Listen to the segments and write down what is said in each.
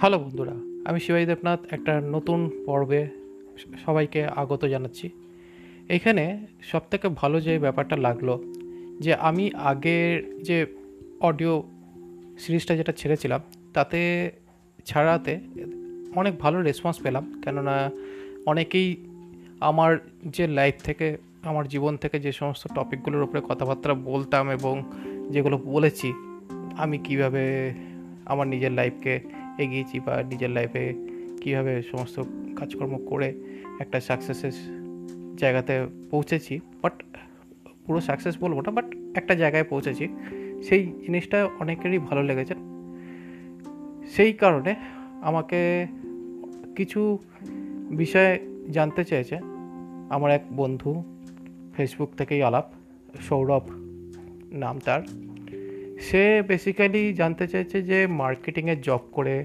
Hello বন্ধুরা, আমি শিবাই দেবনাথ, একটা নতুন পর্বে সবাইকে আগত জানাচ্ছি। এখানে সবথেকে ভালো যে ব্যাপারটা লাগল, যে আমি আগের যে অডিও সিরিজটা যেটা ছেড়েছিলাম, তাতে ছাড়াতে অনেক ভালো রেসপন্স পেলাম। কেননা অনেকেই আমার যে লাইফ থেকে, আমার জীবন থেকে যে সমস্ত টপিকগুলোর উপরে কথাবার্তা বলতাম এবং যেগুলো বলেছি, আমি কীভাবে আমার নিজের লাইফকে এগিয়েছি বা নিজের লাইফে কীভাবে সমস্ত কাজকর্ম করে একটা সাকসেসের জায়গাতে পৌঁছেছি। বাট পুরো সাকসেস বলব না বাট একটা জায়গায় পৌঁছেছি। সেই জিনিসটা অনেকেরই ভালো লেগেছে। সেই কারণে আমাকে কিছু বিষয় জানতে চেয়েছে আমার এক বন্ধু ফেসবুক থেকেই আলাপ, সৌরভ নাম তার। সে বেসিক্যালি জানতে চাইছে যে মার্কেটিংয়ের জব করে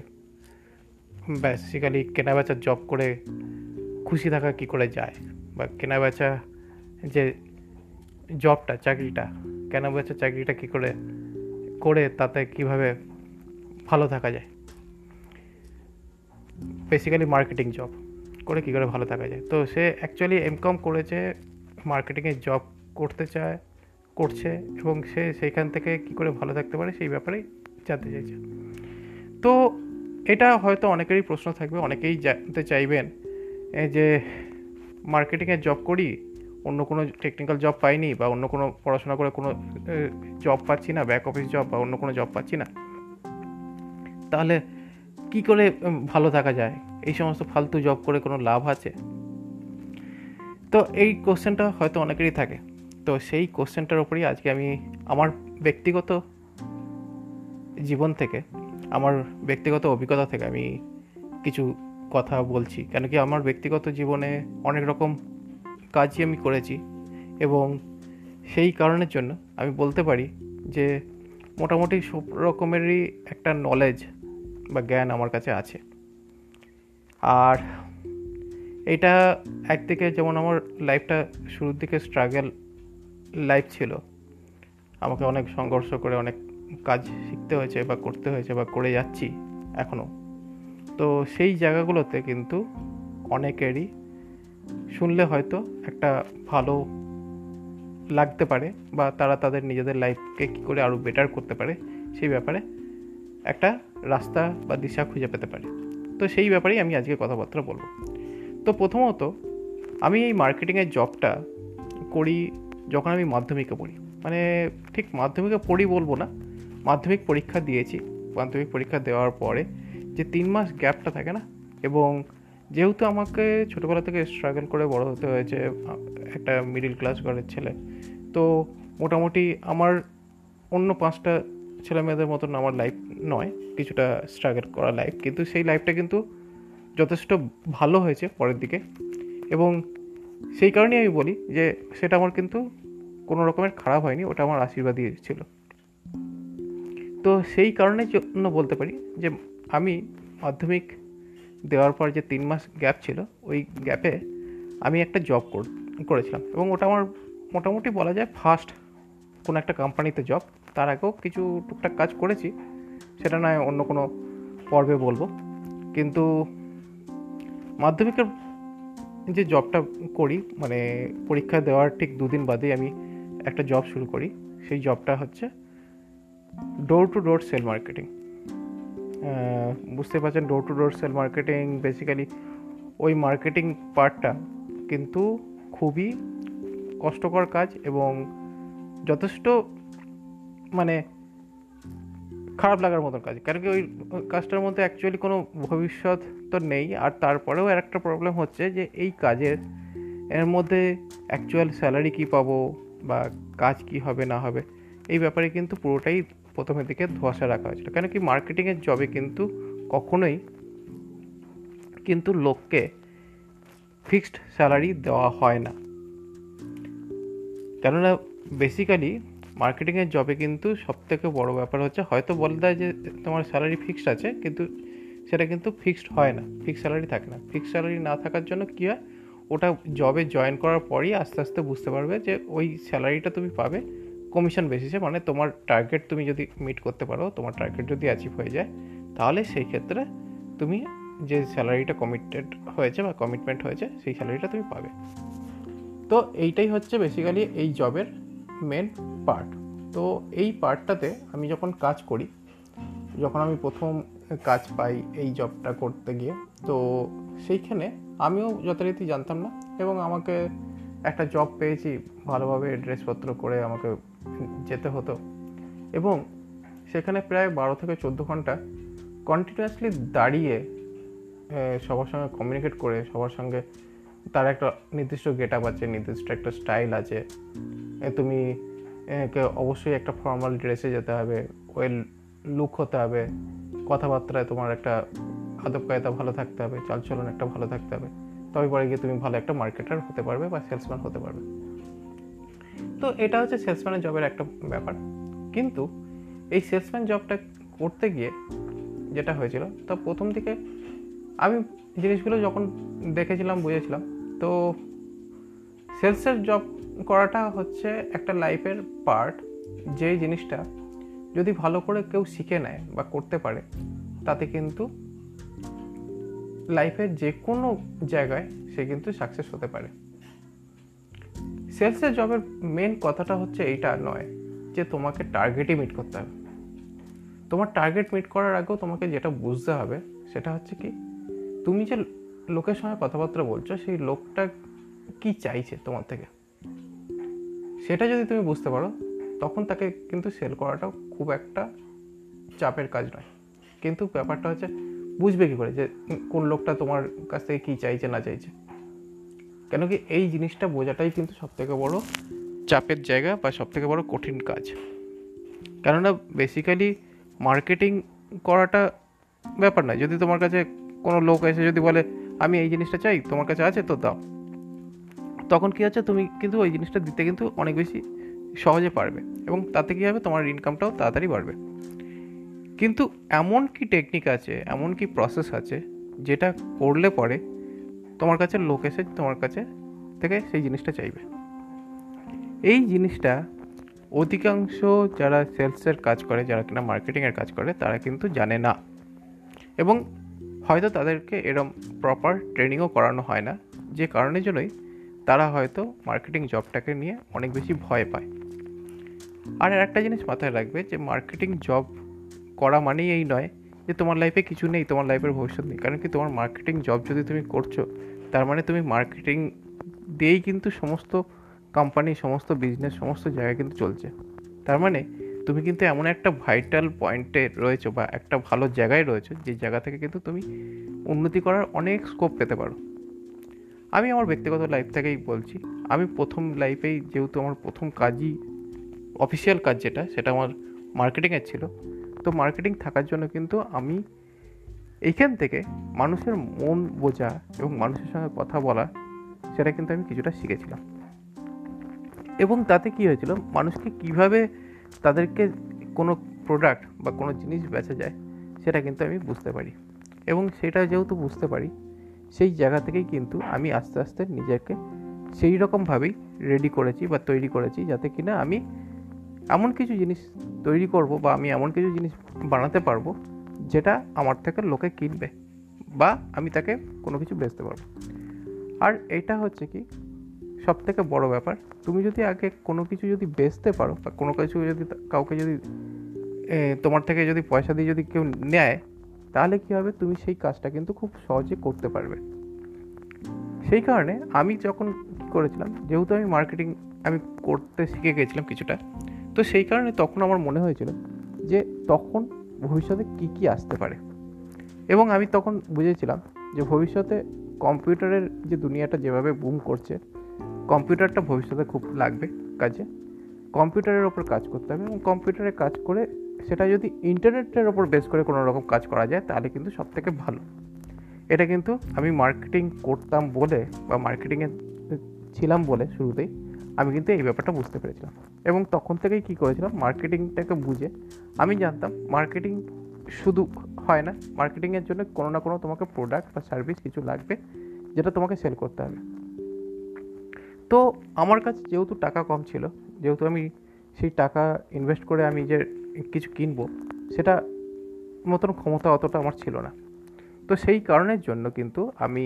বেসিক্যালি কেনাবেচার জব করে খুশি থাকা কি করে যায়? বা কেনাবেচা যে জবটা চাকরিটা, কেনাবেচা চাকরিটা কি করে করে তাতে কীভাবে ভালো থাকা যায়? বেসিক্যালি মার্কেটিং জব করে কী করে ভালো থাকা যায়? তো সে অ্যাকচুয়ালি এমকম করেছে মার্কেটিংয়ের জব করতে চায়। করছে এবং সে সেইখান থেকে কি করে ভালো থাকতে পারে সেই ব্যাপারে জানতে চাইছে। তো এটা হয়তো অনেকেরই প্রশ্ন থাকবে, অনেকেই জানতে চাইবেন যে মার্কেটিংয়ে জব করি, অন্য কোনো টেকনিক্যাল জব পাইনি বা অন্য কোনো পড়াশোনা করে কোনো জব পাচ্ছি না ব্যাক অফিস জব বা অন্য কোনো জব পাচ্ছি না, তাহলে কি করে ভালো থাকা যায়? এই সমস্ত ফালতু জব করে কোনো লাভ আছে? তো এই কোশ্চেনটা হয়তো অনেকেরই থাকে। তো সেই কোশ্চেনটার ওপরেই আজকে আমি আমার ব্যক্তিগত জীবন থেকে, আমার ব্যক্তিগত অভিজ্ঞতা থেকে আমি কিছু কথা বলছি। কেন কি আমার ব্যক্তিগত জীবনে অনেক রকম কাজই আমি করেছি এবং সেই কারণের জন্য আমি বলতে পারি যে মোটামুটি সব রকমেরই একটা নলেজ বা জ্ঞান আমার কাছে আছে। আর এটা একদিকে যেমন আমার লাইফটা শুরুর দিকে স্ট্রাগল লাইফ ছিল। আমাকে অনেক সংঘর্ষ করে, অনেক কাজ শিখতে হয়েছে বা করতে হয়েছে বা করে যাচ্ছি এখনও। তো সেই জায়গাগুলোতে কিন্তু অনেকেরই শুনলে হয়তো একটা ভালো লাগতে পারে বা তারা তাদের নিজেদের লাইফকে কী করে আরও বেটার করতে পারে সেই ব্যাপারে একটা রাস্তা বা দিশা খুঁজে পেতে পারে। তো সেই ব্যাপারেই আমি আজকে কথাবার্তা বলব। তো প্রথমত আমি এই মার্কেটিংয়ের জবটা করি যখন আমি মাধ্যমিকে পড়ি মানে ঠিক মাধ্যমিকে পড়ি বলব না, মাধ্যমিক পরীক্ষা দিয়েছি। মাধ্যমিক পরীক্ষা দেওয়ার পরে যে তিন মাস গ্যাপটা থাকে না, এবং যেহেতু আমাকে ছোটোবেলা থেকে স্ট্রাগল করে বড় হতে হয়েছে, একটা মিডিল ক্লাস ঘরের ছেলে, তো মোটামুটি আমার অন্য পাঁচটা ছেলে মেয়েদের মতন আমার লাইফ নয়, কিছুটা স্ট্রাগল করা লাইফ কিন্তু সেই লাইফটা কিন্তু যথেষ্ট ভালো হয়েছে পরের দিকে। এবং সেই কারণেই আমি বলি যে সেটা আমার কিন্তু কোনো রকমের খারাপ হয়নি, ওটা আমার আশীর্বাদই ছিল। তো সেই কারণের জন্য বলতে পারি যে আমি মাধ্যমিক দেওয়ার পর যে তিন মাস গ্যাপ ছিল, ওই গ্যাপে আমি একটা জব করেছিলাম এবং ওটা আমার মোটামুটি বলা যায় ফার্স্ট কোনো একটা কোম্পানিতে জব তার আগেও কিছু টুকটাক কাজ করেছি, সেটা নয় অন্য কোনো পর্বে বলব। কিন্তু মাধ্যমিকের যে জবটা করি মানে পরীক্ষা দেওয়ার ঠিক দুদিন বাদেই আমি একটা জব শুরু করি। সেই জবটা হচ্ছে door to door sale marketing বুঝতে পারছেন door to door sale marketing basically ওই মার্কেটিং পার্টটা কিন্তু খুবই কষ্টকর কাজ এবং যথেষ্ট মানে খারাপ লাগার মতন কাজ। কারণ কি ওই কাজটার মধ্যে অ্যাকচুয়ালি কোনো ভবিষ্যৎ তো নেই। আর তারপরেও আর একটা প্রবলেম হচ্ছে যে এই কাজের, এর মধ্যে অ্যাকচুয়াল স্যালারি কী পাবো বা কাজ কি হবে, না হবে, এই ব্যাপারে কিন্তু পুরোটাই প্রথমের দিকে ধোয়াশা রাখা হয়েছিল। কেন কি মার্কেটিংয়ের জবে কিন্তু কখনোই কিন্তু লোককে ফিক্সড স্যালারি দেওয়া হয় না। কেননা বেসিক্যালি মার্কেটিংয়ের জবে কিন্তু সবথেকে বড় ব্যাপার হচ্ছে, হয়তো বলে দেয় যে তোমার স্যালারি ফিক্সড আছে, কিন্তু সেটা কিন্তু ফিক্সড হয় না ফিক্সড স্যালারি থাকে না। ফিক্সড স্যালারি না থাকার জন্য কী হয়? ওটা জবে জয়েন করার পরই আস্তে আস্তে বুঝতে পারবে যে ওই স্যালারিটা তুমি পাবে কমিশন বেসিসে মানে তোমার টার্গেট তুমি যদি মিট করতে পারো, তোমার টার্গেট যদি অ্যাচিভ হয়ে যায়, তাহলে সেই ক্ষেত্রে তুমি যে স্যালারিটা কমিটেড হয়েছে বা কমিটমেন্ট হয়েছে, সেই স্যালারিটা তুমি পাবে। তো এইটাই হচ্ছে বেসিক্যালি এই জবের মেন পার্ট। তো এই পার্টটাতে আমি যখন কাজ করি, যখন আমি প্রথম কাজ পাই এই জবটা করতে গিয়ে, তো সেইখানে আমিও যথারীতি জানতাম না এবং আমাকে একটা জব পেয়েছি, ভালোভাবে ড্রেসপত্র করে আমাকে যেতে হতো। এবং সেখানে প্রায় বারো থেকে চোদ্দ ঘণ্টা কন্টিনিউয়াসলি দাঁড়িয়ে সবার সঙ্গে কমিউনিকেট করে, সবার সঙ্গে তার একটা নির্দিষ্ট গেট আপ আছে, নির্দিষ্ট একটা স্টাইল আছে তুমি অবশ্যই একটা ফর্মাল ড্রেসে যেতে হবে ওয়েল লুক হতে হবে, কথাবার্তায় তোমার একটা আদব কায়দা ভালো থাকতে হবে, চালচলন একটা ভালো থাকতে হবে, তবে পরে গিয়ে তুমি ভালো একটা মার্কেটার হতে পারবে বা সেলসম্যান হতে পারবে। তো এটা হচ্ছে সেলসম্যানের জবের একটা ব্যাপার। কিন্তু এই সেলসম্যান জবটা করতে গিয়ে যেটা হয়েছিল, তা প্রথম দিকে আমি জিনিসগুলো যখন দেখেছিলাম, বুঝেছিলাম, তো সেলসের জব করাটা হচ্ছে একটা লাইফের পার্ট। যে জিনিসটা যদি ভালো করে কেউ শিখে নেয় বা করতে পারে, তাতে কিন্তু লাইফের যে কোনো জায়গায় সে কিন্তু সাকসেস হতে পারে। সেলসের জবের মেন কথাটা হচ্ছে এইটা নয় যে তোমাকে টার্গেটই মিট করতে হবে। তোমার টার্গেট মিট করার আগেও তোমাকে যেটা বুঝতে হবে সেটা হচ্ছে কি, তুমি যে লোকের সঙ্গে কথাবার্তা বলছো, সেই লোকটা কি চাইছে তোমার থেকে? সেটা যদি তুমি বুঝতে পারো, তখন তাকে কিন্তু সেল করাটাও খুব একটা চাপের কাজ নয়। কিন্তু ব্যাপারটা হচ্ছে, বুঝবে কী করে যে কোন লোকটা তোমার কাছ থেকে কী চাইছে, না চাইছে? কেন কি এই জিনিসটা বোঝাটাই কিন্তু সবথেকে বড় চাপের জায়গা বা সবথেকে বড় কঠিন কাজ। কেননা বেসিক্যালি মার্কেটিং করাটা ব্যাপার নয়। যদি তোমার কাছে কোনো লোক এসে যদি বলে, আমি এই জিনিসটা চাই, তোমার কাছে আছে তো দাও। তখন কী হচ্ছে, তুমি কিন্তু ওই জিনিসটা দিতে কিন্তু অনেক বেশি সহজে পারবে এবং তাতে কী হবে, তোমার ইনকামটাও তাড়াতাড়ি বাড়বে। কিন্তু এমন কি টেকনিক আছে, এমন কি প্রসেস আছে, যেটা করলে পরে তোমার কাছে লোক এসে তোমার কাছে থেকে সেই জিনিসটা চাইবে? এই জিনিসটা অধিকাংশ যারা সেলসের কাজ করে, যারা কিনা মার্কেটিংয়ের কাজ করে, তারা কিন্তু জানে না। এবং হয়তো তাদেরকে এরম প্রপার ট্রেনিংও করানো হয় না, যে কারণের জন্যই তারা হয়তো মার্কেটিং জবটাকে নিয়ে অনেক বেশি ভয় পায়। আর একটা জিনিস মাথায় রাখবে যে মার্কেটিং জব করা মানেই এই নয় যে তোমার লাইফে কিছু নেই, তোমার লাইফের ভবিষ্যৎ নেই। কারণ কি তোমার মার্কেটিং জব যদি তুমি করছ, তার মানে তুমি মার্কেটিং দিয়েই কিন্তু সমস্ত কোম্পানি সমস্ত বিজনেস সমস্ত জায়গায় কিন্তু চলছে। তার মানে তুমি কিন্তু এমন একটা ভাইটাল পয়েন্টে রয়েছো বা একটা ভালো জায়গায় রয়েছো যে জায়গা থেকে কিন্তু তুমি উন্নতি করার অনেক স্কোপ পেতে পারো। আমি আমার ব্যক্তিগত লাইফ থেকেই বলছি। আমি প্রথম লাইফেই যেহেতু আমার প্রথম কাজই অফিসিয়াল কাজ যেটা, সেটা আমার মার্কেটিংয়ের ছিল। তো মার্কেটিং থাকার জন্য কিন্তু আমি এইখান থেকে মানুষের মন বোঝা এবং মানুষের সঙ্গে কথা বলা, সেটা কিন্তু আমি কিছুটা শিখেছিলাম। এবং তাতে কী হয়েছিল, মানুষকে কীভাবে তাদেরকে কোনো প্রোডাক্ট বা কোনো জিনিস বেচা যায়, সেটা কিন্তু আমি বুঝতে পারি। এবং সেটা যেহেতু বুঝতে পারি সেই জায়গা থেকেই কিন্তু আমি আস্তে আস্তে নিজেকে সেই রকমভাবেই রেডি করেছি বা তৈরি করেছি যাতে কিনা আমি এমন কিছু জিনিস তৈরি করব বা আমি এমন কিছু জিনিস বানাতে পারব যেটা আমার থেকে লোকে কিনবে বা আমি তাকে কোনো কিছু বেচতে পারব। আর এটা হচ্ছে কি সব থেকে বড়ো ব্যাপার, তুমি যদি আগে কোনো কিছু যদি বেচতে পারো বা কোনো কিছু যদি কাউকে যদি তোমার থেকে যদি পয়সা দিয়ে যদি কেউ নেয় তাহলে কী হবে? তুমি সেই কাজটা কিন্তু খুব সহজে করতে পারবে। সেই কারণে আমি যখন করেছিলাম, যেহেতু আমি মার্কেটিং আমি করতে শিখে গেছিলাম কিছুটা, তো সেই কারণে তখন আমার মনে হয়েছিল যে তখন ভবিষ্যতে কী কী আসতে পারে। এবং আমি তখন বুঝেছিলাম যে ভবিষ্যতে কম্পিউটারের যে দুনিয়াটা যেভাবে বুম করছে, কম্পিউটারটা ভবিষ্যতে খুব লাগবে কাজে। কম্পিউটারের ওপর কাজ করতে হবে এবং কম্পিউটারে কাজ করে সেটা যদি ইন্টারনেটের ওপর বেস করে কোনো রকম কাজ করা যায়, তাহলে কিন্তু সব থেকে ভালো। এটা কিন্তু আমি মার্কেটিং করতাম বলে বা মার্কেটিংয়ে ছিলাম বলে শুরুতেই, আমি কিন্তু এই ব্যাপারটা বুঝতে পেরেছিলাম। এবং তখন থেকেই কী করেছিলাম, মার্কেটিংটাকে বুঝে আমি জানতাম মার্কেটিং শুধু হয় না মার্কেটিংয়ের জন্য কোনো না কোনো তোমাকে প্রোডাক্ট বা সার্ভিস কিছু লাগবে, যেটা তোমাকে সেল করতে হবে। তো আমার কাছে যেহেতু টাকা কম ছিল, যেহেতু আমি সেই টাকা ইনভেস্ট করে আমি যে কিছু কিনবো, সেটা মতন ক্ষমতা অতটা আমার ছিল না। তো সেই কারণের জন্য কিন্তু আমি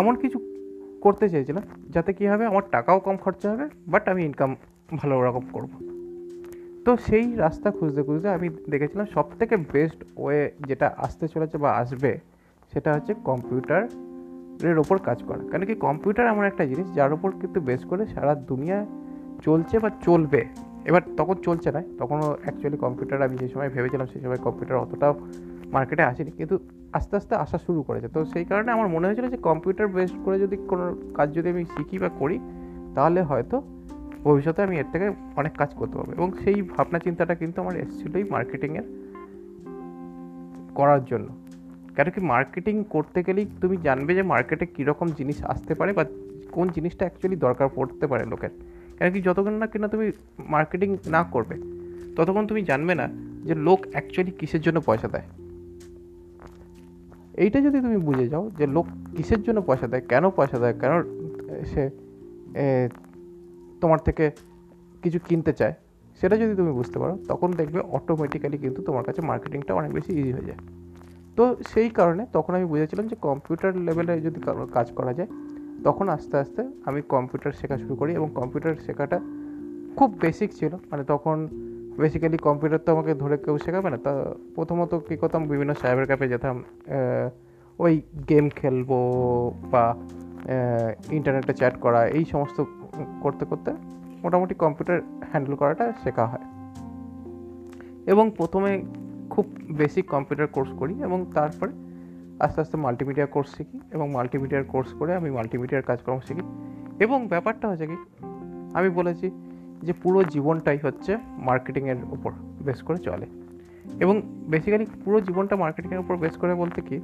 এমন কিছু করতে চেয়েছিলাম, যাতে কী হবে, আমার টাকাও কম খরচা হবে বাট আমি ইনকাম ভালো রকম করব। তো সেই রাস্তা খুঁজতে খুঁজতে আমি দেখেছিলাম সব থেকে বেস্ট ওয়ে যেটা আসতে চলেছে বা আসবে, সেটা হচ্ছে কম্পিউটারের ওপর কাজ করা। কেন কি কম্পিউটার এমন একটা জিনিস, যার ওপর কিন্তু বেস করে সারা দুনিয়া চলছে বা চলবে। এবার তখন চলছে না, তখনও অ্যাকচুয়ালি কম্পিউটার আমি যে সময় ভেবেছিলাম সেই সময় কম্পিউটার অতটাও মার্কেটে আসেনি, কিন্তু আস্তে আস্তে আসা শুরু করেছে। তো সেই কারণে আমার মনে হয়েছিল যে কম্পিউটার বেসড করে যদি কোনো কাজ যদি আমি শিখি বা করি, তাহলে হয়তো ভবিষ্যতে আমি এর থেকে অনেক কাজ করতে পারব। এবং সেই ভাবনা চিন্তাটা কিন্তু আমার এসেছিলোই মার্কেটিংয়ের করার জন্য। কেন কি মার্কেটিং করতে গেলেই তুমি জানবে যে মার্কেটে কীরকম জিনিস আসতে পারে বা কোন জিনিসটা অ্যাকচুয়ালি দরকার পড়তে পারে লোকের। কেন কি যতক্ষণ না কিনা তুমি মার্কেটিং না করবে, ততক্ষণ তুমি জানবে না যে লোক অ্যাকচুয়ালি কিসের জন্য পয়সা দেয়। এইটা যদি তুমি বুঝে যাও যে লোক কিসের জন্য পয়সা দেয়, কেন পয়সা দেয়, কেন সে তোমার থেকে কিছু কিনতে চায়, সেটা যদি তুমি বুঝতে পারো, তখন দেখবে অটোমেটিক্যালি কিন্তু তোমার কাছে মার্কেটিংটা অনেক বেশি ইজি হয়ে যায়। তো সেই কারণে তখন আমি বুঝেছিলাম যে কম্পিউটার লেভেলে যদি কাজ করা যায় তখন আস্তে আস্তে আমি কম্পিউটার শেখা শুরু করি এবং কম্পিউটার শেখাটা খুব বেসিক ছিল। মানে তখন বেসিক্যালি কম্পিউটার তো আমাকে ধরে কেউ শেখাবে না। তা প্রথমত কী করতাম, বিভিন্ন সাইবার ক্যাফে যেতাম ওই গেম খেলব বা ইন্টারনেটে চ্যাট করা, এই সমস্ত করতে করতে মোটামুটি কম্পিউটার হ্যান্ডেল করাটা শেখা হয়। এবং প্রথমে খুব বেসিক কম্পিউটার কোর্স করি এবং তারপরে আস্তে আস্তে মাল্টিমিডিয়া কোর্স শিখি এবং মাল্টিমিডিয়ার কোর্স করে আমি মাল্টিমিডিয়ার কাজকর্ম শিখি। এবং ব্যাপারটা হচ্ছে কি, আমি বলেছি যে পুরো জীবনটাই হচ্ছে মার্কেটিংয়ের উপর বেস করে চলে। এবং বেসিক্যালি পুরো জীবনটা মার্কেটিংয়ের উপর বেস করে বলতে কি,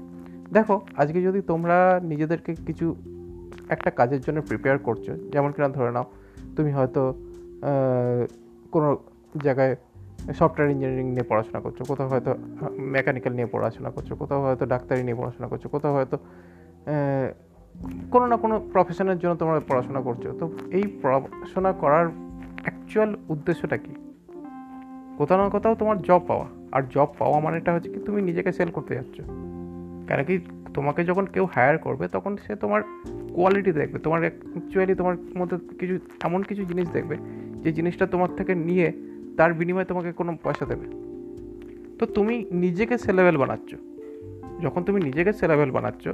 দেখো, আজকে যদি তোমরা নিজেদেরকে কিছু একটা কাজের জন্য প্রিপেয়ার করছ, যেমন কিনা ধরে নাও, তুমি হয়তো কোনো জায়গায় সফটওয়্যার ইঞ্জিনিয়ারিং নিয়ে পড়াশোনা করছ, কোথাও হয়তো মেকানিক্যাল নিয়ে পড়াশোনা করছ, কোথাও হয়তো ডাক্তারি নিয়ে পড়াশোনা করছ, কোথাও হয়তো কোনো না কোনো প্রফেশনের জন্য তোমরা পড়াশোনা করছ। তো এই পড়াশোনা করার অ্যাকচুয়াল উদ্দেশ্যটা কী? কোথাও না কোথাও তোমার জব পাওয়া। আর জব পাওয়া মানেটা হচ্ছে কি, তুমি নিজেকে সেল করতে যাচ্ছ। কেন কি, তোমাকে যখন কেউ হায়ার করবে, তখন সে তোমার কোয়ালিটি দেখবে, তোমার অ্যাকচুয়ালি তোমার মধ্যে কিছু, এমন কিছু জিনিস দেখবে, যে জিনিসটা তোমার থেকে নিয়ে তার বিনিময়ে তোমাকে কোনো পয়সা দেবে। তো তুমি নিজেকে সেলেবেল বানাচ্ছ। যখন তুমি নিজেকে সেলেবেল বানাচ্ছ,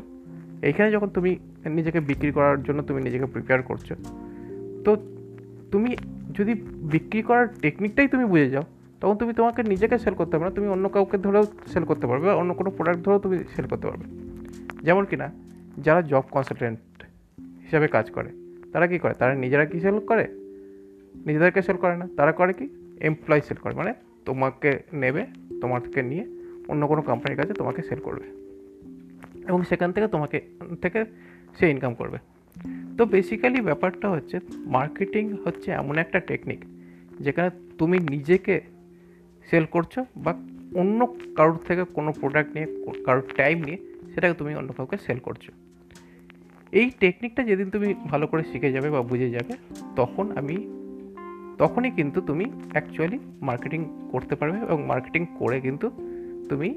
এইখানে যখন তুমি নিজেকে বিক্রি করার জন্য তুমি নিজেকে প্রিপেয়ার করছ, তো তুমি যদি বিক্রি করার টেকনিকটাই তুমি বুঝে যাও, তখন তুমি তোমাকে নিজেকে সেল করতে পারবে না, তুমি অন্য কাউকে ধরেও সেল করতে পারবে অন্য কোনো প্রোডাক্ট ধরেও তুমি সেল করতে পারবে। যেমন কি না, যারা জব কনসালটেন্ট হিসাবে কাজ করে, তারা কি করে? তারা নিজেরা কি সেল করে? নিজেদেরকে সেল করে না। তারা করে কি? এমপ্লয় সেল করে মানে তোমাকে নেবে, তোমাকে নিয়ে অন্য কোনো কোম্পানির কাছে তোমাকে সেল করবে। এবং সেখান থেকে তোমাকে, থেকে সে ইনকাম করবে। তো বেসিক্যালি ব্যাপারটা হচ্ছে মার্কেটিং হচ্ছে এমন একটা টেকনিক যেখানে তুমি নিজেকে সেল করছ বা অন্য কারোর থেকে কোনো প্রোডাক্ট নিয়ে, কারোর টাইম নিয়ে সেটাকে তুমি অন্য কাউকে সেল করছ। এই টেকনিকটা যেদিন তুমি ভালো করে শিখে যাবে বা বুঝে যাবে, তখন আমি তখনই কিন্তু তুমি অ্যাকচুয়ালি মার্কেটিং করতে পারবে এবং মার্কেটিং করে কিন্তু তুমি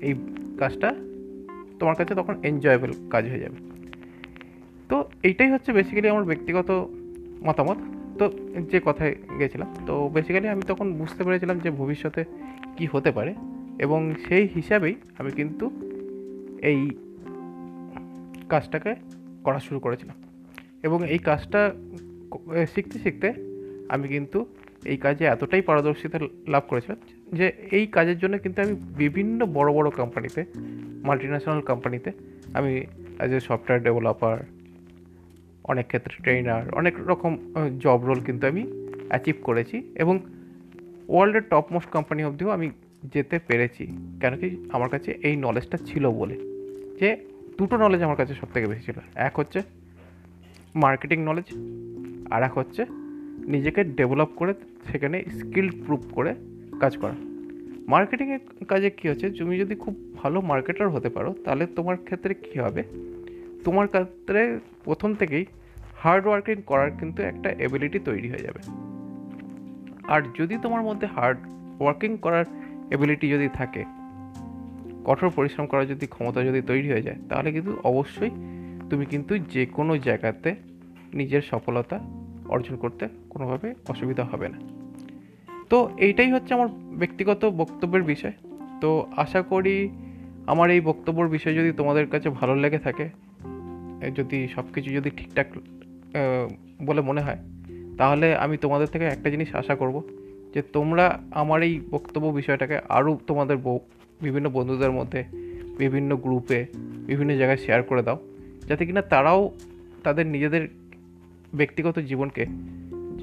এই কাজটা তোমার কাছে তখন এনজয়েবল কাজ হয়ে যাবে। তো এইটাই হচ্ছে বেসিক্যালি আমার ব্যক্তিগত মতামত। তো যে কথায় গেছিলাম, তো বেসিক্যালি আমি তখন বুঝতে পেরেছিলাম যে ভবিষ্যতে কি হতে পারে এবং সেই হিসাবেই আমি কিন্তু এই কাজটাকে করা শুরু করেছিলাম। এবং এই কাজটা শিখতে শিখতে আমি কিন্তু এই কাজে এতটাই পারদর্শিতা লাভ করেছিলাম যে এই কাজের জন্য কিন্তু আমি বিভিন্ন বড় বড় কোম্পানিতে মাল্টিন্যাশনাল কোম্পানিতে আমি অ্যাজ এ সফটওয়্যার ডেভেলপার অনেক ক্ষেত্রে ট্রেনার অনেক রকম জব রোল কিন্তু আমি অ্যাচিভ করেছি এবং ওয়ার্ল্ডের টপ মোস্ট কোম্পানি অবধিও আমি যেতে পেরেছি। কেন কি আমার কাছে এই নলেজটা ছিল বলে। যে দুটো নলেজ আমার কাছে সবথেকে বেশি ছিল। এক হচ্ছে মার্কেটিং নলেজ আর এক হচ্ছে নিজেকে ডেভেলপ করে সেখানে স্কিল প্রুভ করে কাজ করা। মার্কেটিংয়ের কাজে কী হচ্ছে? তুমি যদি খুব ভালো মার্কেটার হতে পারো, তাহলে তোমার ক্ষেত্রে কী হবে? তোমার ক্ষেত্রে প্রথম থেকেই হার্ড ওয়ার্কিং করার কিন্তু একটা এবিলিটি তৈরি হয়ে যাবে। আর যদি তোমার মধ্যে হার্ড ওয়ার্কিং করার এবিলিটি যদি থাকে, কঠোর পরিশ্রম করার যদি ক্ষমতা যদি তৈরি হয়ে যায়, তাহলে কিন্তু অবশ্যই তুমি কিন্তু যে কোনো জায়গাতে নিজের সফলতা অর্জন করতে কোনোভাবে অসুবিধা হবে না। তো এইটাই হচ্ছে আমার ব্যক্তিগত বক্তব্যের বিষয়। তো আশা করি আমার এই বক্তব্যর বিষয় যদি তোমাদের কাছে ভালো লেগে থাকে যদি সব কিছু যদি ঠিকঠাক বলে মনে হয়, তাহলে আমি তোমাদের থেকে একটা জিনিস আশা করব যে তোমরা আমার এই বক্তব্য বিষয়টাকে আরও তোমাদের বিভিন্ন বন্ধুদের মধ্যে, বিভিন্ন গ্রুপে, বিভিন্ন জায়গায় শেয়ার করে দাও। যাতে কিনা তারাও তাদের নিজেদের ব্যক্তিগত জীবনকে,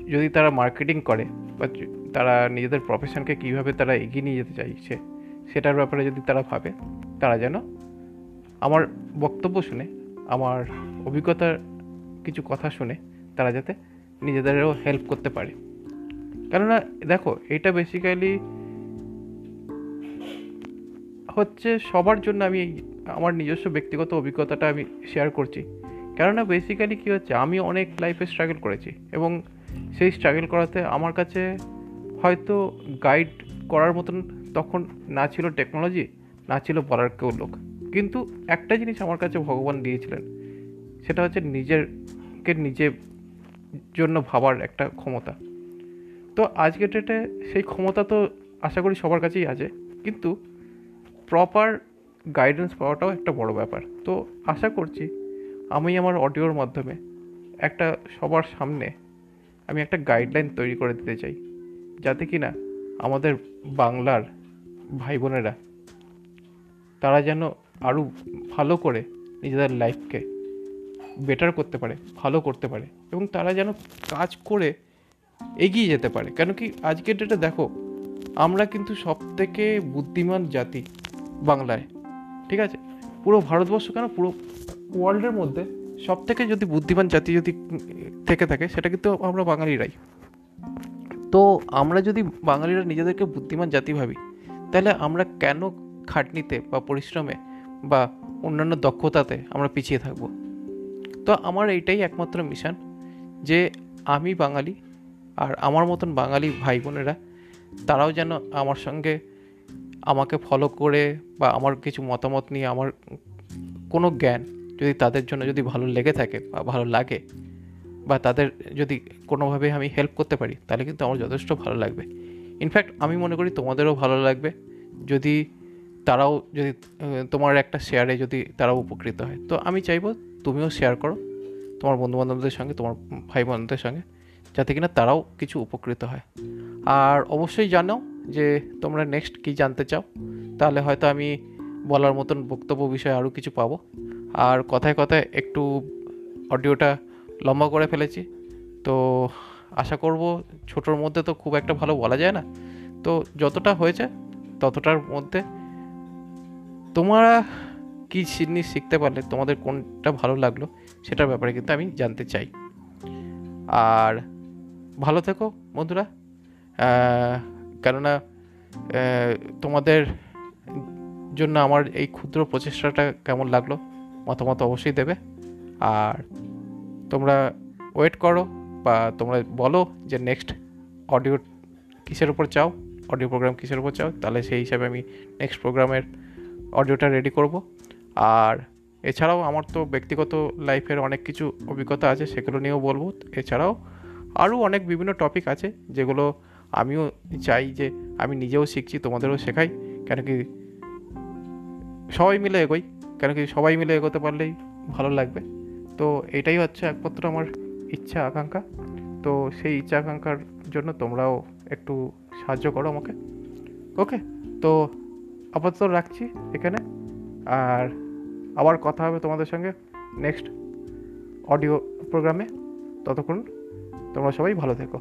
যদি তারা মার্কেটিং করে বা তারা নিজেদের প্রফেশনকে কীভাবে তারা এগিয়ে নিয়ে যেতে চাইছে, সেটার ব্যাপারে যদি তারা ভাবে, তারা যেন আমার বক্তব্য শুনে, আমার অভিজ্ঞতার কিছু কথা শুনে তারা যাতে নিজেদেরও হেল্প করতে পারে। কেননা, দেখো, এটা বেসিক্যালি হচ্ছে সবার জন্য আমি আমার নিজস্ব ব্যক্তিগত অভিজ্ঞতাটা আমি শেয়ার করছি। কেননা বেসিক্যালি কী হচ্ছে, আমি অনেক লাইফে স্ট্রাগল করেছি এবং সেই স্ট্রাগল করাতে আমার কাছে হয়তো গাইড করার মতন তখন না ছিল টেকনোলজি না ছিল বলার কেউ লোক। কিন্তু একটা জিনিস আমার কাছে ভগবান দিয়েছিলেন, সেটা হচ্ছে নিজেরকে নিজে জন্য ভাবার একটা ক্ষমতা। তো আজকের ডেটে সেই ক্ষমতা তো আশা করি সবার কাছেই আছে, কিন্তু প্রপার গাইডেন্স পাওয়াটাও একটা বড় ব্যাপার। তো আশা করছি আমি আমার অডিওর মাধ্যমে একটা সবার সামনে আমি একটা গাইডলাইন তৈরি করে দিতে চাই, যাতে কি না আমাদের বাংলার ভাই বোনেরা তারা যেন আরও ভালো করে নিজেদের লাইফকে বেটার করতে পারে, ভালো করতে পারে এবং তারা যেন কাজ করে এগিয়ে যেতে পারে। কেন কি আজকের ডেটে দেখো, আমরা কিন্তু সব থেকে বুদ্ধিমান জাতি বাংলায়, ঠিক আছে? পুরো ভারতবর্ষ কেন পুরো ওয়ার্ল্ডের মধ্যে সব থেকে যদি বুদ্ধিমান জাতি যদি থেকে থাকে, সেটা কিন্তু আমরা বাঙালিরাই। তো আমরা যদি বাঙালিরা নিজেদেরকে বুদ্ধিমান জাতি ভাবি, তাহলে আমরা কেন খাটনিতে বা পরিশ্রমে বা অন্যান্য দক্ষতাতে আমরা পিছিয়ে থাকব? তো আমার এইটাই একমাত্র মিশন যে আমি বাঙালি আর আমার মতন বাঙালি ভাই বোনেরা তারাও যেন আমার সঙ্গে আমাকে ফলো করে বা আমার কিছু মতামত নিয়ে, আমার কোনো জ্ঞান যদি তাদের জন্য যদি ভালো লেগে থাকে বা ভালো লাগে বা তাদের যদি কোনোভাবে আমি হেল্প করতে পারি, তাহলে কিন্তু আমার যথেষ্ট ভালো লাগবে। ইনফ্যাক্ট আমি মনে করি তোমাদেরও ভালো লাগবে। যদি তারাও যদি তোমার একটা শেয়ারে যদি তারাও উপকৃত হয়। তো আমি চাইব তুমিও শেয়ার করো তোমার বন্ধুবান্ধবদের সঙ্গে, তোমার ভাই বোনদের সঙ্গে, যাতে কিনা তারাও কিছু উপকৃত হয়। আর অবশ্যই জানো যে তোমরা নেক্সট কী জানতে চাও, তাহলে হয়তো আমি বলার মতন বক্তব্য বিষয়ে আরও কিছু পাবো। আর কথায় কথায় একটু অডিওটা লম্বা করে ফেলেছি। তো আশা করব ছোটোর মধ্যে তো খুব একটা ভালো বলা যায় না। তো যতটা হয়েছে ততটার মধ্যে। তোমরা কী জিনিস শিখতে পারলে, তোমাদের কোনটা ভালো লাগল সেটার ব্যাপারে কিন্তু আমি জানতে চাই। আর ভালো থেকো বন্ধুরা। কেননা তোমাদের জন্য আমার এই ক্ষুদ্র প্রচেষ্টাটা কেমন লাগল? মতামত অবশ্যই দেবে। আর তোমরা ওয়েট করো বা তোমরা বলো যে নেক্সট অডিও কিসের উপর চাও অডিও প্রোগ্রাম কিসের উপর চাও, তাহলে সেই হিসাবে আমি নেক্সট প্রোগ্রামের অডিওটা রেডি করব। আর এছাড়াও আমার তো ব্যক্তিগত লাইফের অনেক কিছু অভিজ্ঞতা আছে, সেগুলো নিয়েও বলব। এছাড়াও আরও অনেক বিভিন্ন টপিক আছে, যেগুলো আমিও চাই যে আমি নিজেও শিখছি, তোমাদেরও শেখাই। কেন কি সবাই মিলে এগোই। কেন কি সবাই মিলে এগোতে পারলেই ভালো লাগবে। তো এটাই হচ্ছে একমাত্র আমার ইচ্ছা, আকাঙ্ক্ষা। তো সেই ইচ্ছা, আকাঙ্ক্ষার জন্য তোমরাও একটু সাহায্য করো আমাকে। ওকে, তো আপাতত রাখছি এখানে। আর আবার কথা হবে তোমাদের সঙ্গে নেক্সট অডিও প্রোগ্রামে। ততক্ষণ তোমরা সবাই ভালো থেকো।